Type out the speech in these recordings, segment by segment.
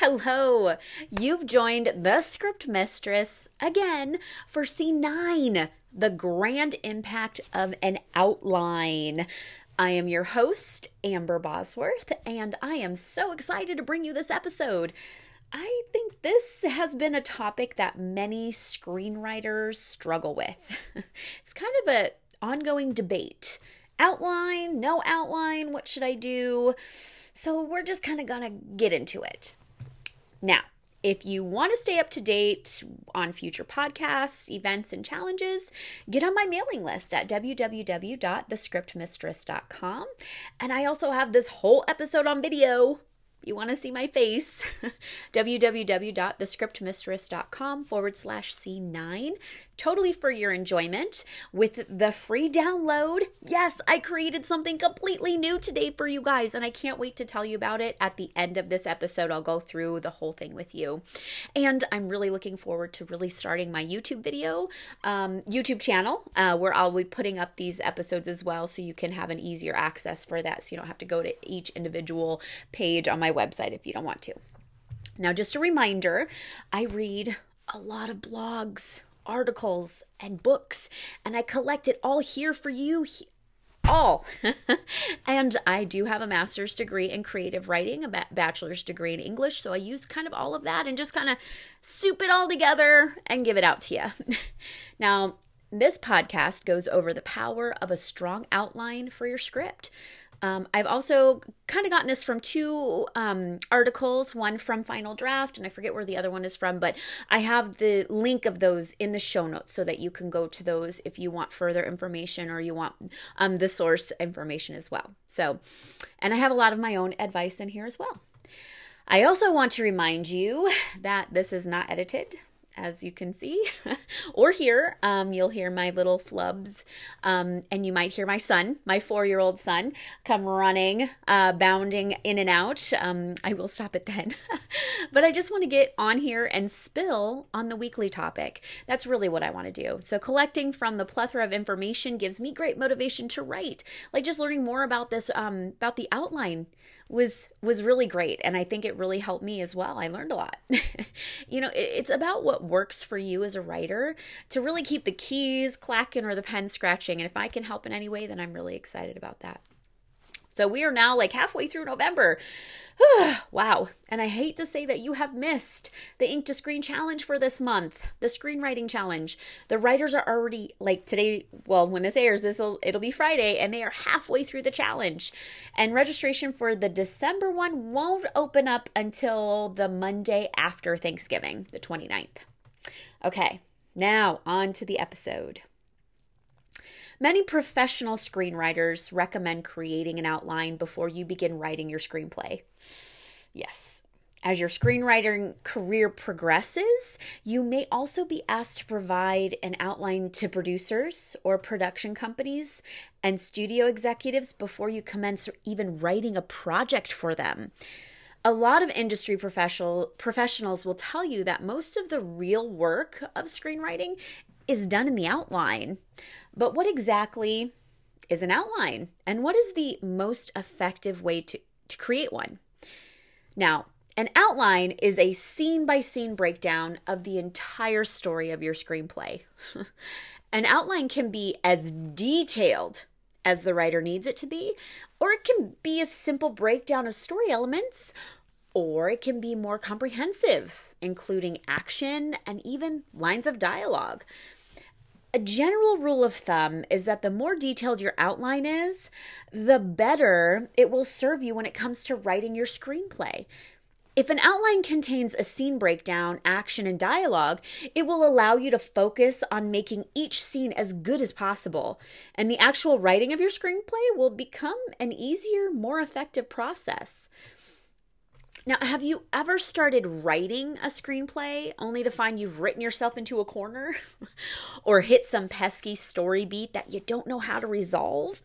Hello! You've joined the Script Mistress again for Scene 9 The Grand Impact of an Outline. I am your host, Amber Bosworth, and I am so excited to bring you this episode. I think this has been a topic that many screenwriters struggle with. it's kind of a ongoing debate. Outline, no outline, what should I do? So we're just kind of going to get into it. Now, if you want to stay up to date on future podcasts, events, and challenges, get on my mailing list at www.thescriptmistress.com. And I also have this whole episode on video you want to see my face, www.thescriptmistress.com forward slash scene9. Totally for your enjoyment with the free download. Yes, I created something completely new today for you guys, and I can't wait to tell you about it. At the end of this episode, I'll go through the whole thing with you. And I'm really looking forward to really starting my YouTube video, um, YouTube channel, uh, where I'll be putting up these episodes as well so you can have an easier access for that so you don't have to go to each individual page on my website if you don't want to. Now, just a reminder I read a lot of blogs, articles, and books, and I collect it all here for you. All. and I do have a master's degree in creative writing, a bachelor's degree in English. So I use kind of all of that and just kind of soup it all together and give it out to you. now, this podcast goes over the power of a strong outline for your script. Um, I've also kind of gotten this from two um, articles, one from Final Draft, and I forget where the other one is from, but I have the link of those in the show notes so that you can go to those if you want further information or you want um, the source information as well. So, and I have a lot of my own advice in here as well. I also want to remind you that this is not edited as you can see or hear. Um, you'll hear my little flubs, um, and you might hear my son, my four year old son, come running, uh, bounding in and out. Um, I will stop it then. but I just want to get on here and spill on the weekly topic. That's really what I want to do. So, collecting from the plethora of information gives me great motivation to write. Like just learning more about this, um, about the outline was was really great. And i think it really helped me as well. I learned a lot. You know it, it's about what works for you as a writer to really keep the keys clacking or the pen scratching. And if i can help in any way then i'm really excited about that so we are now like halfway through November. wow. And I hate to say that you have missed the Ink to Screen challenge for this month, the screenwriting challenge. The writers are already like today, well, when this airs, this will it'll be Friday and they are halfway through the challenge. And registration for the December one won't open up until the Monday after Thanksgiving, the 29th. Okay. Now, on to the episode. Many professional screenwriters recommend creating an outline before you begin writing your screenplay. Yes. As your screenwriting career progresses, you may also be asked to provide an outline to producers or production companies and studio executives before you commence even writing a project for them. A lot of industry professional professionals will tell you that most of the real work of screenwriting is done in the outline. But what exactly is an outline? And what is the most effective way to, to create one? Now, an outline is a scene by scene breakdown of the entire story of your screenplay. an outline can be as detailed as the writer needs it to be, or it can be a simple breakdown of story elements, or it can be more comprehensive, including action and even lines of dialogue. A general rule of thumb is that the more detailed your outline is, the better it will serve you when it comes to writing your screenplay. If an outline contains a scene breakdown, action, and dialogue, it will allow you to focus on making each scene as good as possible. And the actual writing of your screenplay will become an easier, more effective process. Now, have you ever started writing a screenplay only to find you've written yourself into a corner or hit some pesky story beat that you don't know how to resolve?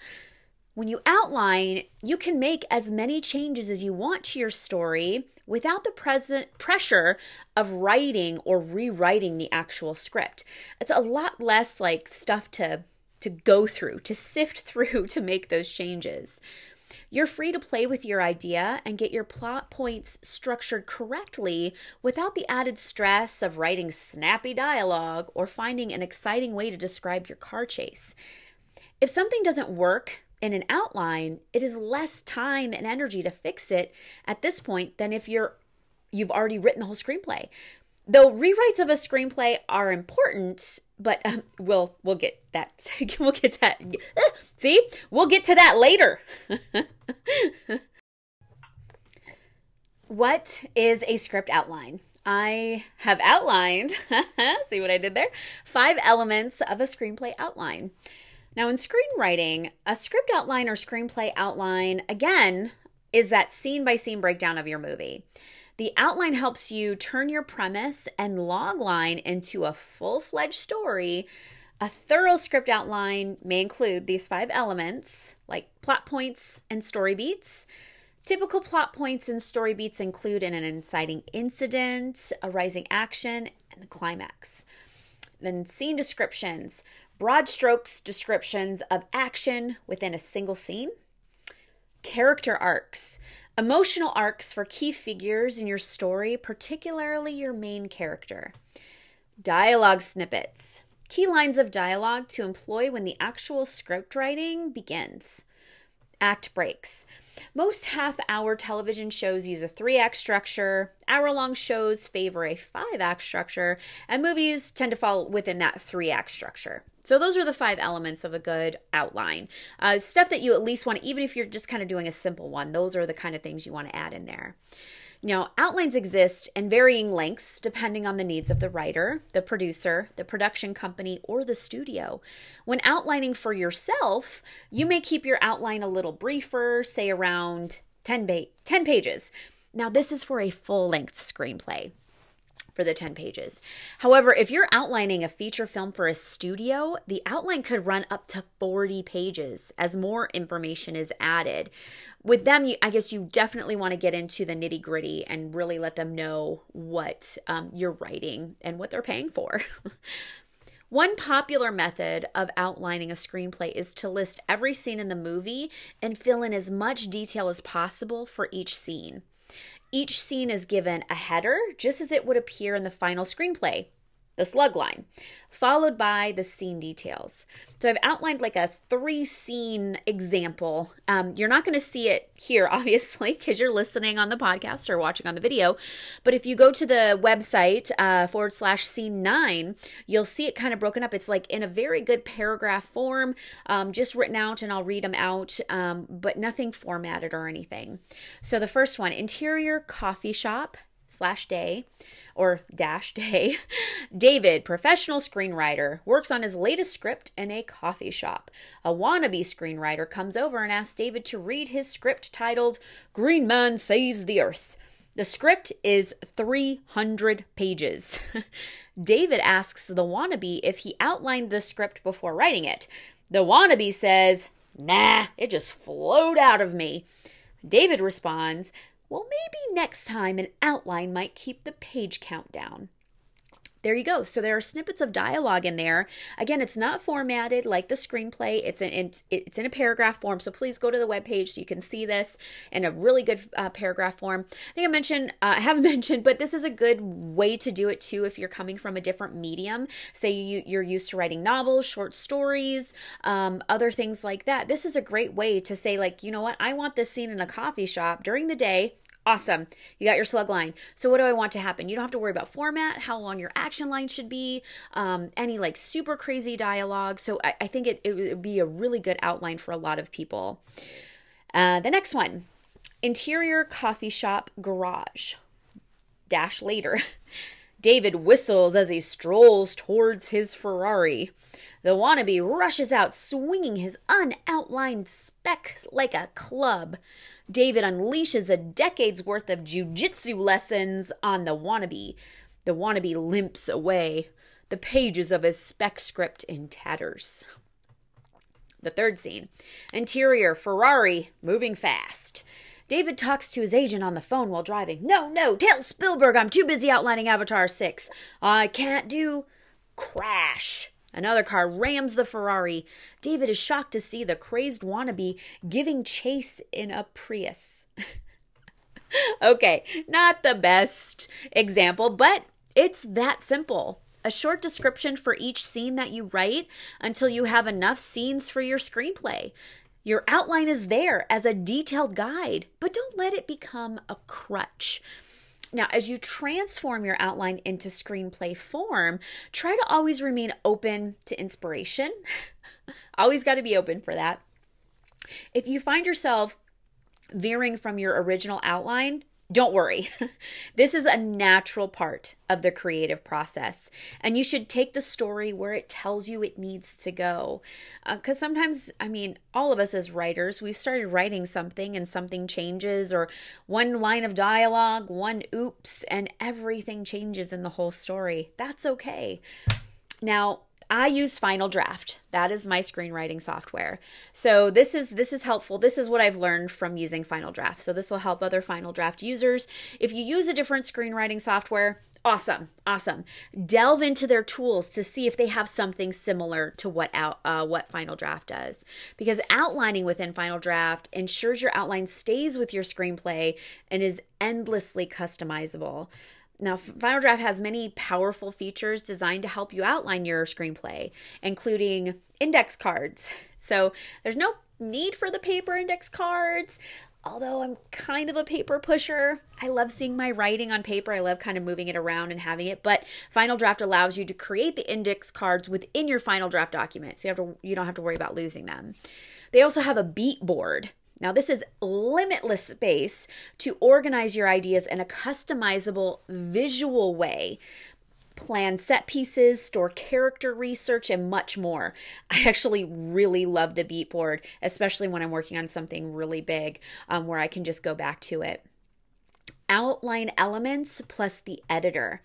When you outline, you can make as many changes as you want to your story without the present pressure of writing or rewriting the actual script. It's a lot less like stuff to to go through, to sift through to make those changes. You're free to play with your idea and get your plot points structured correctly without the added stress of writing snappy dialogue or finding an exciting way to describe your car chase. If something doesn't work in an outline, it is less time and energy to fix it at this point than if you're you've already written the whole screenplay. Though rewrites of a screenplay are important, but um, we'll we'll get that we'll get that. See, we'll get to that later. what is a script outline? I have outlined, see what I did there? Five elements of a screenplay outline. Now, in screenwriting, a script outline or screenplay outline, again, is that scene by scene breakdown of your movie. The outline helps you turn your premise and logline into a full fledged story. A thorough script outline may include these five elements like plot points and story beats. Typical plot points and story beats include an inciting incident, a rising action, and the climax. Then scene descriptions broad strokes descriptions of action within a single scene, character arcs, emotional arcs for key figures in your story, particularly your main character, dialogue snippets, key lines of dialogue to employ when the actual script writing begins, act breaks. Most half hour television shows use a three act structure. Hour long shows favor a five act structure, and movies tend to fall within that three act structure. So, those are the five elements of a good outline. Uh, stuff that you at least want, even if you're just kind of doing a simple one, those are the kind of things you want to add in there. Now, outlines exist in varying lengths depending on the needs of the writer, the producer, the production company, or the studio. When outlining for yourself, you may keep your outline a little briefer, say around 10, ba- 10 pages. Now, this is for a full length screenplay for the 10 pages. However, if you're outlining a feature film for a studio, the outline could run up to 40 pages as more information is added. With them, you, I guess you definitely want to get into the nitty gritty and really let them know what um, you're writing and what they're paying for. One popular method of outlining a screenplay is to list every scene in the movie and fill in as much detail as possible for each scene. Each scene is given a header, just as it would appear in the final screenplay, the slug line, followed by the scene details. So I've outlined like a three scene example. Um, you're not going to see it here, obviously, because you're listening on the podcast or watching on the video. But if you go to the website uh, forward slash scene nine, you'll see it kind of broken up. It's like in a very good paragraph form, um, just written out, and I'll read them out, um, but nothing formatted or anything. So the first one interior coffee shop slash day or dash day. David, professional screenwriter, works on his latest script in a coffee shop. A wannabe screenwriter comes over and asks David to read his script titled Green Man Saves the Earth. The script is 300 pages. David asks the wannabe if he outlined the script before writing it. The wannabe says, Nah, it just flowed out of me. David responds, well, maybe next time an outline might keep the page count down there you go. So there are snippets of dialogue in there. Again, it's not formatted like the screenplay. It's in it's, it's in a paragraph form. So please go to the web page so you can see this in a really good uh, paragraph form. I think I mentioned uh, I haven't mentioned, but this is a good way to do it too if you're coming from a different medium. Say you you're used to writing novels, short stories, um, other things like that. This is a great way to say like, you know what, I want this scene in a coffee shop during the day Awesome. You got your slug line. So, what do I want to happen? You don't have to worry about format, how long your action line should be, um, any like super crazy dialogue. So, I, I think it, it would be a really good outline for a lot of people. Uh, the next one interior coffee shop garage. Dash later. David whistles as he strolls towards his Ferrari. The wannabe rushes out, swinging his unoutlined spec like a club. David unleashes a decade's worth of jujitsu lessons on the wannabe. The wannabe limps away, the pages of his spec script in tatters. The third scene interior Ferrari moving fast. David talks to his agent on the phone while driving. No, no, tell Spielberg I'm too busy outlining Avatar 6. I can't do crash. Another car rams the Ferrari. David is shocked to see the crazed wannabe giving chase in a Prius. okay, not the best example, but it's that simple. A short description for each scene that you write until you have enough scenes for your screenplay. Your outline is there as a detailed guide, but don't let it become a crutch. Now, as you transform your outline into screenplay form, try to always remain open to inspiration. always got to be open for that. If you find yourself veering from your original outline, don't worry. this is a natural part of the creative process. And you should take the story where it tells you it needs to go. Because uh, sometimes, I mean, all of us as writers, we've started writing something and something changes, or one line of dialogue, one oops, and everything changes in the whole story. That's okay. Now, I use Final Draft. That is my screenwriting software. So this is this is helpful. This is what I've learned from using Final Draft. So this will help other Final Draft users. If you use a different screenwriting software, awesome awesome delve into their tools to see if they have something similar to what out uh, what final draft does because outlining within final draft ensures your outline stays with your screenplay and is endlessly customizable now, Final Draft has many powerful features designed to help you outline your screenplay, including index cards. So, there's no need for the paper index cards. Although I'm kind of a paper pusher, I love seeing my writing on paper. I love kind of moving it around and having it. But Final Draft allows you to create the index cards within your Final Draft document, so you have to you don't have to worry about losing them. They also have a beat board now, this is limitless space to organize your ideas in a customizable visual way. Plan set pieces, store character research, and much more. I actually really love the beat board, especially when I'm working on something really big um, where I can just go back to it outline elements plus the editor.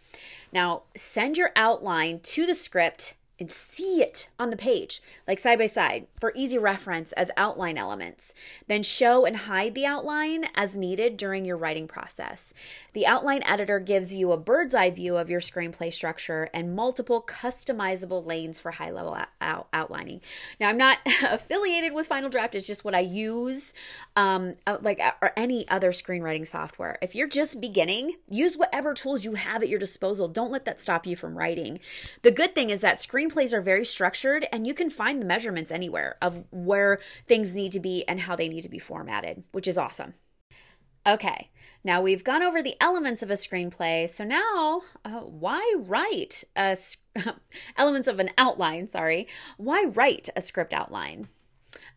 Now, send your outline to the script and see it on the page, like side by side, for easy reference as outline elements. Then show and hide the outline as needed during your writing process. The outline editor gives you a bird's eye view of your screenplay structure and multiple customizable lanes for high level out- outlining. Now, I'm not affiliated with Final Draft, it's just what I use, um, uh, like uh, or any other screenwriting software. If you're just beginning, use whatever tools you have at your disposal. Don't let that stop you from writing. The good thing is that screen screenplays are very structured and you can find the measurements anywhere of where things need to be and how they need to be formatted, which is awesome. Okay, now we've gone over the elements of a screenplay. So now, uh, why write a elements of an outline? Sorry, why write a script outline?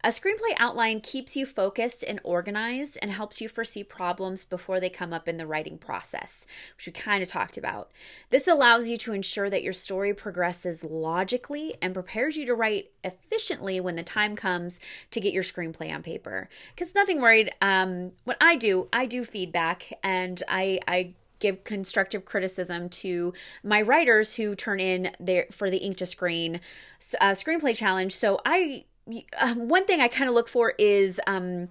A screenplay outline keeps you focused and organized and helps you foresee problems before they come up in the writing process, which we kind of talked about. This allows you to ensure that your story progresses logically and prepares you to write efficiently when the time comes to get your screenplay on paper. Because nothing worried. Um, what I do, I do feedback and I, I give constructive criticism to my writers who turn in their for the ink to screen uh, screenplay challenge so i um, one thing I kind of look for is um,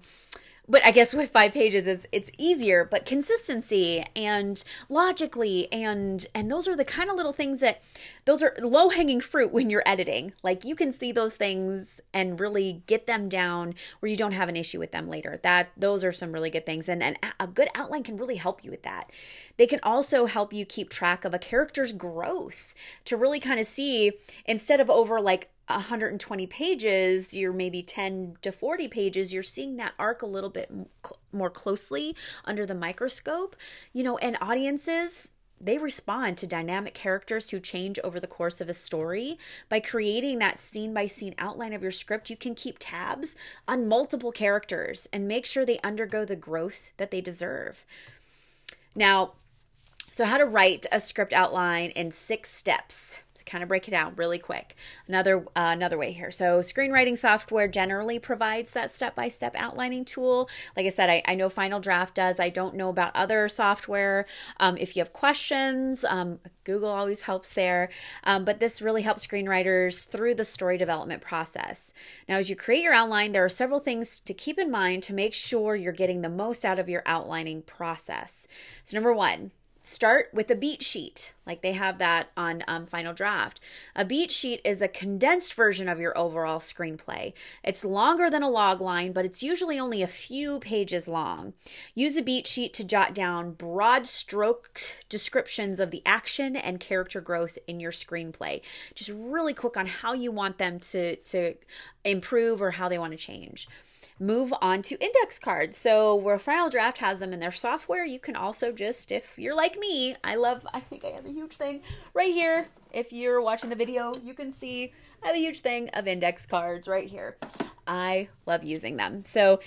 but I guess with five pages it's it's easier, but consistency and logically and and those are the kind of little things that those are low hanging fruit when you're editing. Like you can see those things and really get them down where you don't have an issue with them later. That those are some really good things and and a good outline can really help you with that. They can also help you keep track of a character's growth to really kind of see instead of over like 120 pages, you're maybe 10 to 40 pages, you're seeing that arc a little bit more closely under the microscope. You know, and audiences, they respond to dynamic characters who change over the course of a story. By creating that scene by scene outline of your script, you can keep tabs on multiple characters and make sure they undergo the growth that they deserve. Now, so, how to write a script outline in six steps to kind of break it down really quick. Another uh, another way here. So, screenwriting software generally provides that step by step outlining tool. Like I said, I, I, know Final Draft does. I don't know about other software. Um, if you have questions, um, Google always helps there. Um, but this really helps screenwriters through the story development process. Now, as you create your outline, there are several things to keep in mind to make sure you're getting the most out of your outlining process. So, number one, start with a beat sheet, like they have that on um, Final Draft. A beat sheet is a condensed version of your overall screenplay. It's longer than a log line, but it's usually only a few pages long. Use a beat sheet to jot down broad stroke descriptions of the action and character growth in your screenplay. Just really quick on how you want them to, to improve or how they want to change move on to index cards. So where Final Draft has them in their software, you can also just, if you're like me, I love, I think I have a huge thing right here. If you're watching the video, you can see I have a huge thing of index cards right here. I love using them. So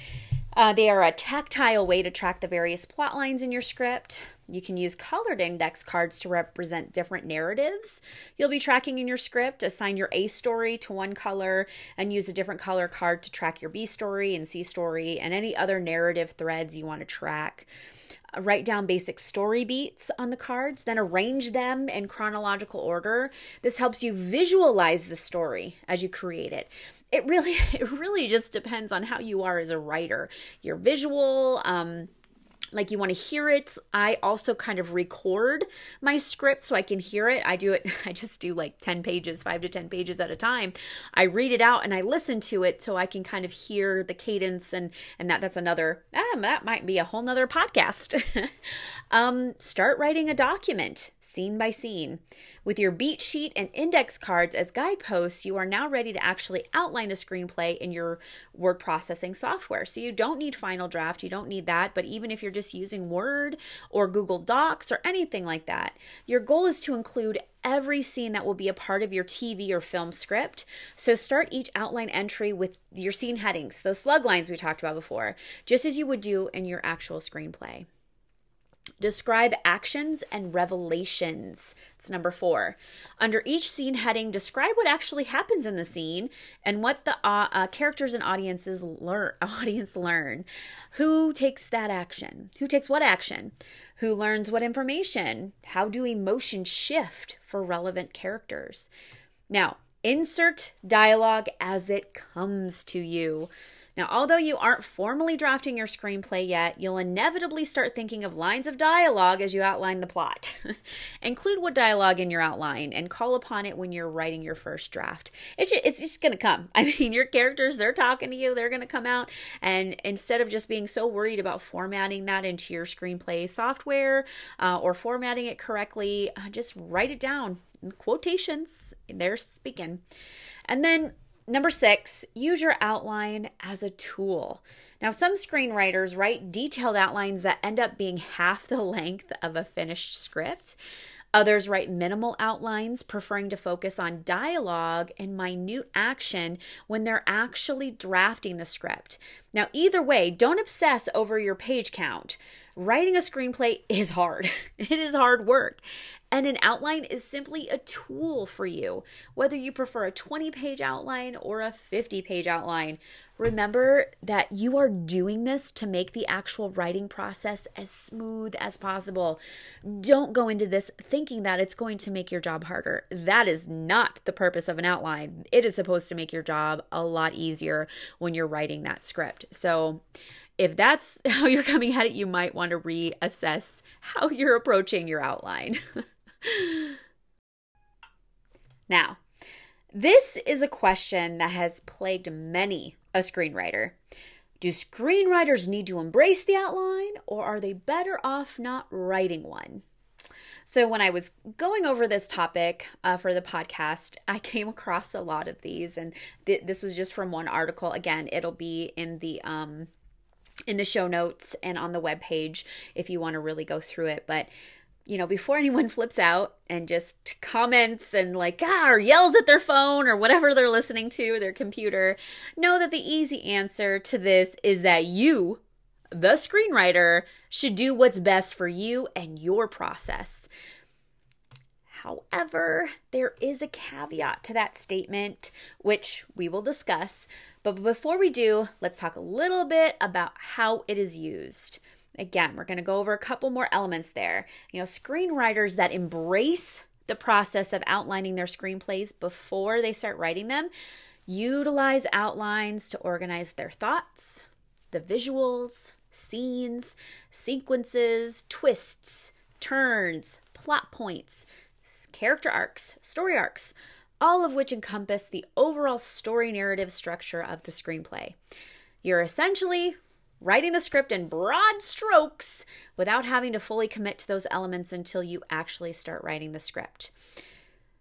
uh, they are a tactile way to track the various plot lines in your script. You can use colored index cards to represent different narratives you'll be tracking in your script. Assign your A story to one color and use a different color card to track your B story and C story and any other narrative threads you want to track. Uh, write down basic story beats on the cards, then arrange them in chronological order. This helps you visualize the story as you create it it really it really just depends on how you are as a writer your visual um like you want to hear it. I also kind of record my script so i can hear it. I do it i just do like 10 pages 5 to 10 pages at a time. I read it out and i listen to it so i can kind of hear the cadence and and that that's another ah, that might be a whole nother podcast. Um start writing a document scene by scene. With your beat sheet and index cards as guideposts, you are now ready to actually outline a screenplay in your word processing software. So you don't need Final Draft, you don't need that, but even if you're just using Word or Google Docs or anything like that, your goal is to include every scene that will be a part of your TV or film script. So start each outline entry with your scene headings, those slug lines we talked about before, just as you would do in your actual screenplay. Describe actions and revelations. It's number four. Under each scene heading, describe what actually happens in the scene and what the uh, uh, characters and audiences learn. Audience learn. Who takes that action? Who takes what action? Who learns what information? How do emotions shift for relevant characters? Now, insert dialogue as it comes to you. Now, although you aren't formally drafting your screenplay yet, you'll inevitably start thinking of lines of dialogue as you outline the plot. Include what dialogue in your outline and call upon it when you're writing your first draft. It's just, it's just going to come. I mean, your characters, they're talking to you, they're going to come out. And instead of just being so worried about formatting that into your screenplay software uh, or formatting it correctly, uh, just write it down. In quotations, they're speaking. And then Number six, use your outline as a tool. Now, some screenwriters write detailed outlines that end up being half the length of a finished script. Others write minimal outlines, preferring to focus on dialogue and minute action when they're actually drafting the script. Now, either way, don't obsess over your page count. Writing a screenplay is hard, it is hard work. And an outline is simply a tool for you, whether you prefer a 20 page outline or a 50 page outline. Remember that you are doing this to make the actual writing process as smooth as possible. Don't go into this thinking that it's going to make your job harder. That is not the purpose of an outline. It is supposed to make your job a lot easier when you're writing that script. So, if that's how you're coming at it, you might want to reassess how you're approaching your outline. now, this is a question that has plagued many a screenwriter. Do screenwriters need to embrace the outline, or are they better off not writing one? So, when I was going over this topic uh, for the podcast, I came across a lot of these, and th- this was just from one article. Again, it'll be in the um, in the show notes and on the web page if you want to really go through it. But you know, before anyone flips out and just comments and like, ah, or yells at their phone or whatever they're listening to, their computer, know that the easy answer to this is that you, the screenwriter, should do what's best for you and your process. However, there is a caveat to that statement, which we will discuss. But before we do, let's talk a little bit about how it is used. Again, we're going to go over a couple more elements there. You know, screenwriters that embrace the process of outlining their screenplays before they start writing them utilize outlines to organize their thoughts, the visuals, scenes, sequences, twists, turns, plot points, character arcs, story arcs, all of which encompass the overall story narrative structure of the screenplay. You're essentially writing the script in broad strokes without having to fully commit to those elements until you actually start writing the script.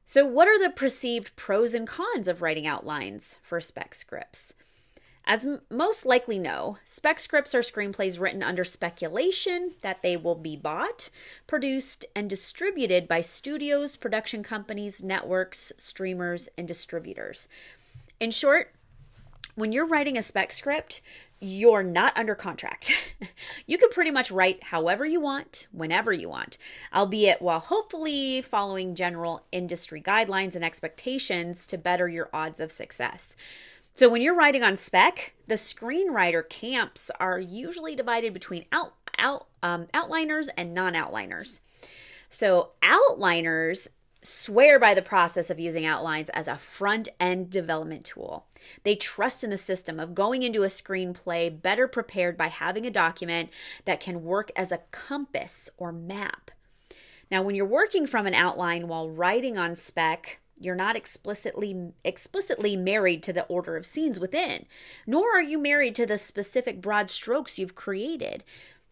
So, what are the perceived pros and cons of writing outlines for spec scripts? As m- most likely know, spec scripts are screenplays written under speculation that they will be bought, produced, and distributed by studios, production companies, networks, streamers, and distributors. In short, when you're writing a spec script, you're not under contract. you can pretty much write however you want, whenever you want, albeit while hopefully following general industry guidelines and expectations to better your odds of success. So when you're writing on spec, the screenwriter camps are usually divided between out, out um, outliners and non-outliners. So outliners swear by the process of using outlines as a front end development tool. They trust in the system of going into a screenplay better prepared by having a document that can work as a compass or map. Now, when you're working from an outline while writing on spec, you're not explicitly explicitly married to the order of scenes within, nor are you married to the specific broad strokes you've created.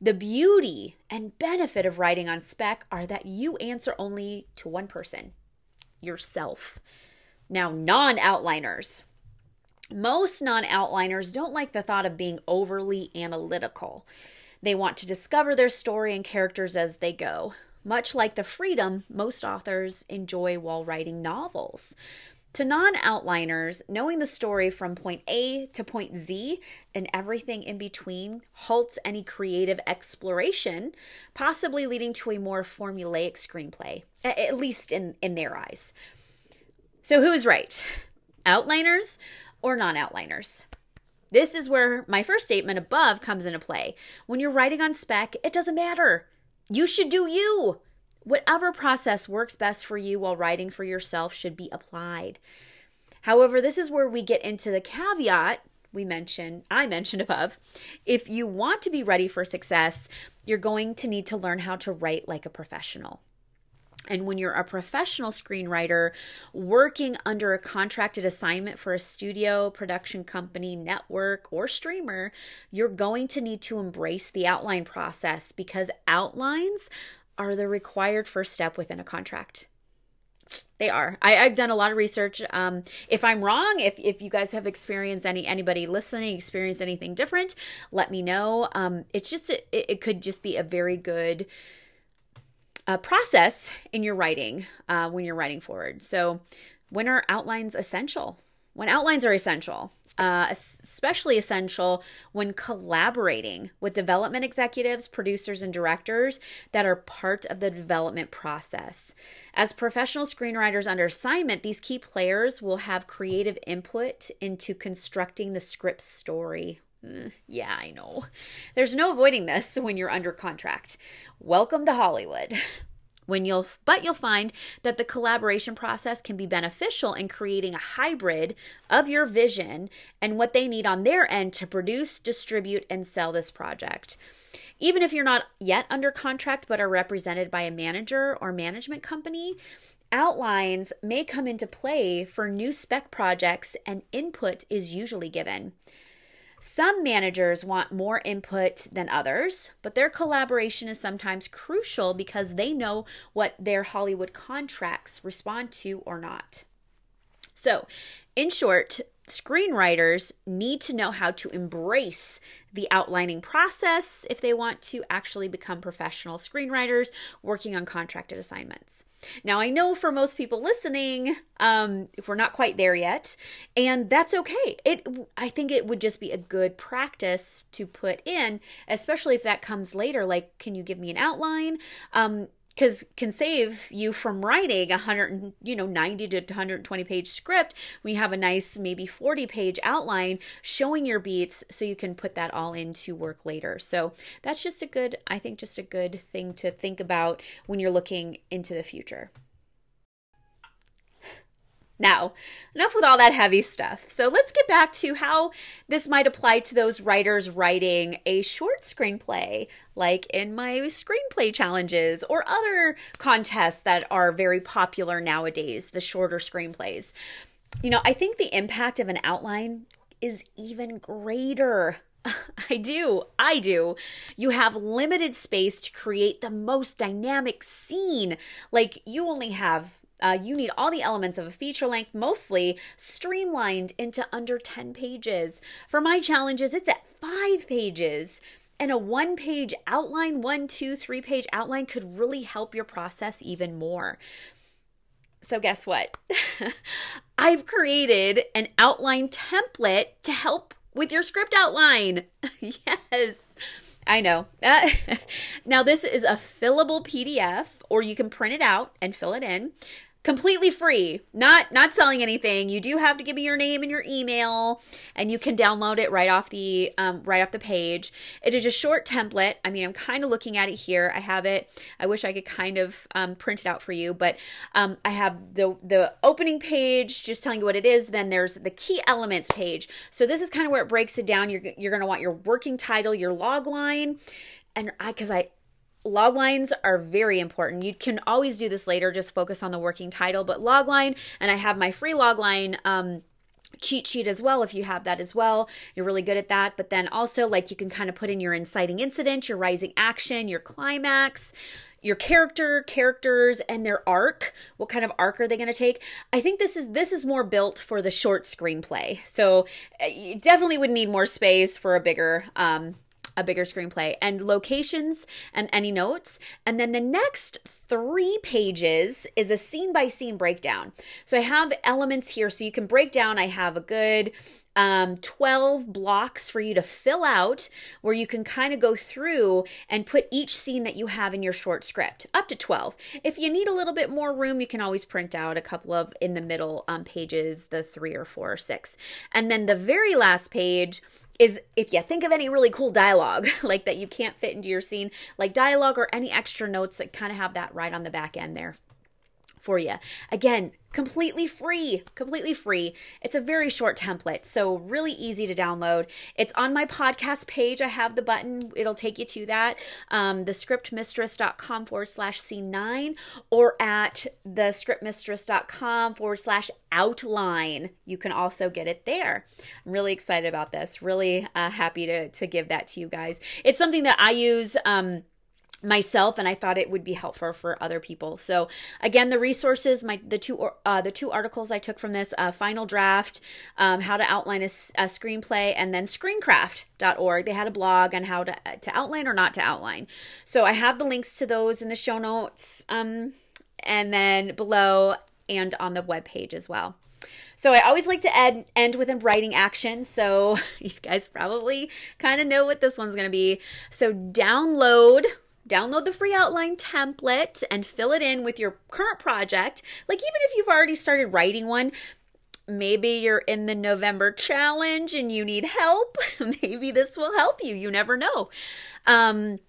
The beauty and benefit of writing on spec are that you answer only to one person, yourself. Now, non-outliners. Most non-outliners don't like the thought of being overly analytical. They want to discover their story and characters as they go much like the freedom most authors enjoy while writing novels. To non outliners, knowing the story from point A to point Z and everything in between halts any creative exploration, possibly leading to a more formulaic screenplay, at least in, in their eyes. So, who is right? Outliners or non outliners? This is where my first statement above comes into play. When you're writing on spec, it doesn't matter. You should do you. Whatever process works best for you while writing for yourself should be applied. However, this is where we get into the caveat we mentioned, I mentioned above. If you want to be ready for success, you're going to need to learn how to write like a professional. And when you're a professional screenwriter working under a contracted assignment for a studio, production company, network, or streamer, you're going to need to embrace the outline process because outlines are the required first step within a contract. They are. I, have done a lot of research. Um, if I'm wrong, if, if you guys have experienced any anybody listening experienced anything different, let me know. Um, it's just it, it could just be a very good uh, process in your writing uh, when you're writing forward. So, when are outlines essential? When outlines are essential, uh, especially essential when collaborating with development executives, producers, and directors that are part of the development process. As professional screenwriters under assignment, these key players will have creative input into constructing the script story Mm, yeah, I know. There's no avoiding this when you're under contract. Welcome to Hollywood. When you'll but you'll find that the collaboration process can be beneficial in creating a hybrid of your vision and what they need on their end to produce, distribute and sell this project. Even if you're not yet under contract but are represented by a manager or management company, outlines may come into play for new spec projects and input is usually given. Some managers want more input than others, but their collaboration is sometimes crucial because they know what their Hollywood contracts respond to or not. So, in short, screenwriters need to know how to embrace the outlining process if they want to actually become professional screenwriters working on contracted assignments. Now, I know for most people listening, um, we're not quite there yet, and that's okay. It, I think it would just be a good practice to put in, especially if that comes later. Like, can you give me an outline? Um, because can save you from writing a 100 you know 90 to 120 page script. We have a nice maybe 40 page outline showing your beats so you can put that all into work later. So that's just a good i think just a good thing to think about when you're looking into the future Now, enough with all that heavy stuff. So let's get back to how this might apply to those writers writing a short screenplay, like in my screenplay challenges or other contests that are very popular nowadays, the shorter screenplays. You know, I think the impact of an outline is even greater. I do. I do. You have limited space to create the most dynamic scene. Like, you only have uh, you need all the elements of a feature length, mostly streamlined into under 10 pages. For my challenges, it's at five pages. And a one page outline, one, two, three page outline could really help your process even more. So, guess what? I've created an outline template to help with your script outline. yes. I know. Now, this is a fillable PDF, or you can print it out and fill it in completely free. Not not selling anything. You do have to give me your name and your email and you can download it right off the um, right off the page. It is a short template. I mean i'm kind of looking at it here. I have it. I wish i could kind of um, print it out for you but um, i have the the opening page just telling you what it is. Then there's the key elements page. So this is kind of where it breaks it down. You're, you're going to want your working title your log line and I because I log lines are very important. You can always do this later, just focus on the working title, but log line, and I have my free log line um, cheat sheet as well if you have that as well. You're really good at that but then also like you can kind of put in your inciting incident your rising action your climax your character characters and their arc. What kind of arc are they going to take? I think this is this is more built for the short screenplay. So uh, you definitely would need more space for a bigger um a bigger screenplay and locations and any notes. And then the next three pages is a scene by scene breakdown. So I have elements here so you can break down. I have a good um, 12 blocks for you to fill out where you can kind of go through and put each scene that you have in your short script up to 12. If you need a little bit more room, you can always print out a couple of in the middle um, pages, the three or four or six. And then the very last page is if you think of any really cool dialogue like that you can't fit into your scene, like dialogue or any extra notes that kind of have that right on the back end there for you. Again, completely free, completely free. It's a very short template, so really easy to download. It's on my podcast page. I have the button, it'll take you to that. Um, thescriptmistress.com forward slash scene9 or at thescriptmistress.com forward slash outline. You can also get it there. I'm really excited about this. Really uh, happy to, to give that to you guys. It's something that I use. Um, myself and I thought it would be helpful for other people. So again, the resources, my the two uh, the two articles I took from this uh, final draft, um, how to outline a, a, screenplay, and then Screencraft.org. They had a blog on how to to outline or not to outline. So I have the links to those in the show notes, um, and then below and on the web page as well. So I always like to end, end with a writing action. So you guys probably kind of know what this one's going to be. So download download the free outline template and fill it in with your current project. Like, even if you've already started writing one, maybe you're in the November challenge and you need help. maybe this will help you. You never know. Um,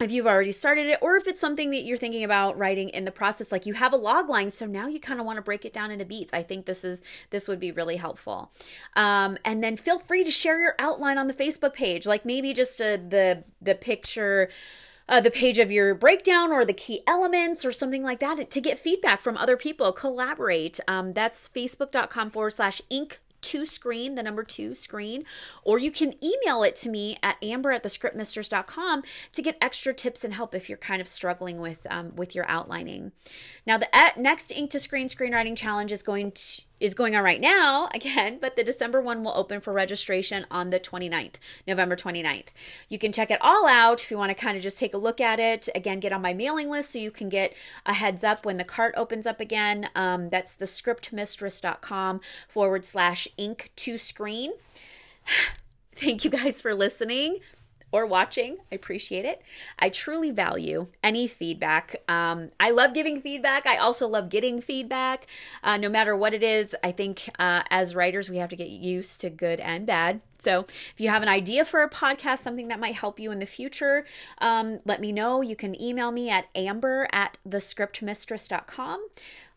if you've already started it or if it's something that you're thinking about writing in the process like you have a log line so now you kind of want to break it down into beats i think this is this would be really helpful um, and then feel free to share your outline on the facebook page like maybe just a, the the picture uh, the page of your breakdown or the key elements or something like that to get feedback from other people. Collaborate. Um, that's facebook.com forward slash ink two screen, the number two screen, or you can email it to me at amber at thescriptmistress.com to get extra tips and help if you're kind of struggling with um, with your outlining. Now, the next ink to screen screenwriting challenge is going to is going on right now again, but the December one will open for registration on the 29th, November 29th. You can check it all out if you want to kind of just take a look at it. Again, get on my mailing list so you can get a heads up when the cart opens up again. Um, that's the scriptmistress.com forward slash ink to screen. Thank you guys for listening. Or watching. I appreciate it. I truly value any feedback. Um, I love giving feedback. I also love getting feedback. Uh, no matter what it is, I think uh, as writers, we have to get used to good and bad. So if you have an idea for a podcast, something that might help you in the future, um, let me know. You can email me at amber at thescriptmistress.com.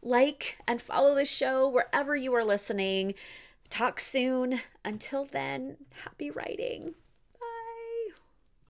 Like and follow the show wherever you are listening. Talk soon. Until then, happy writing.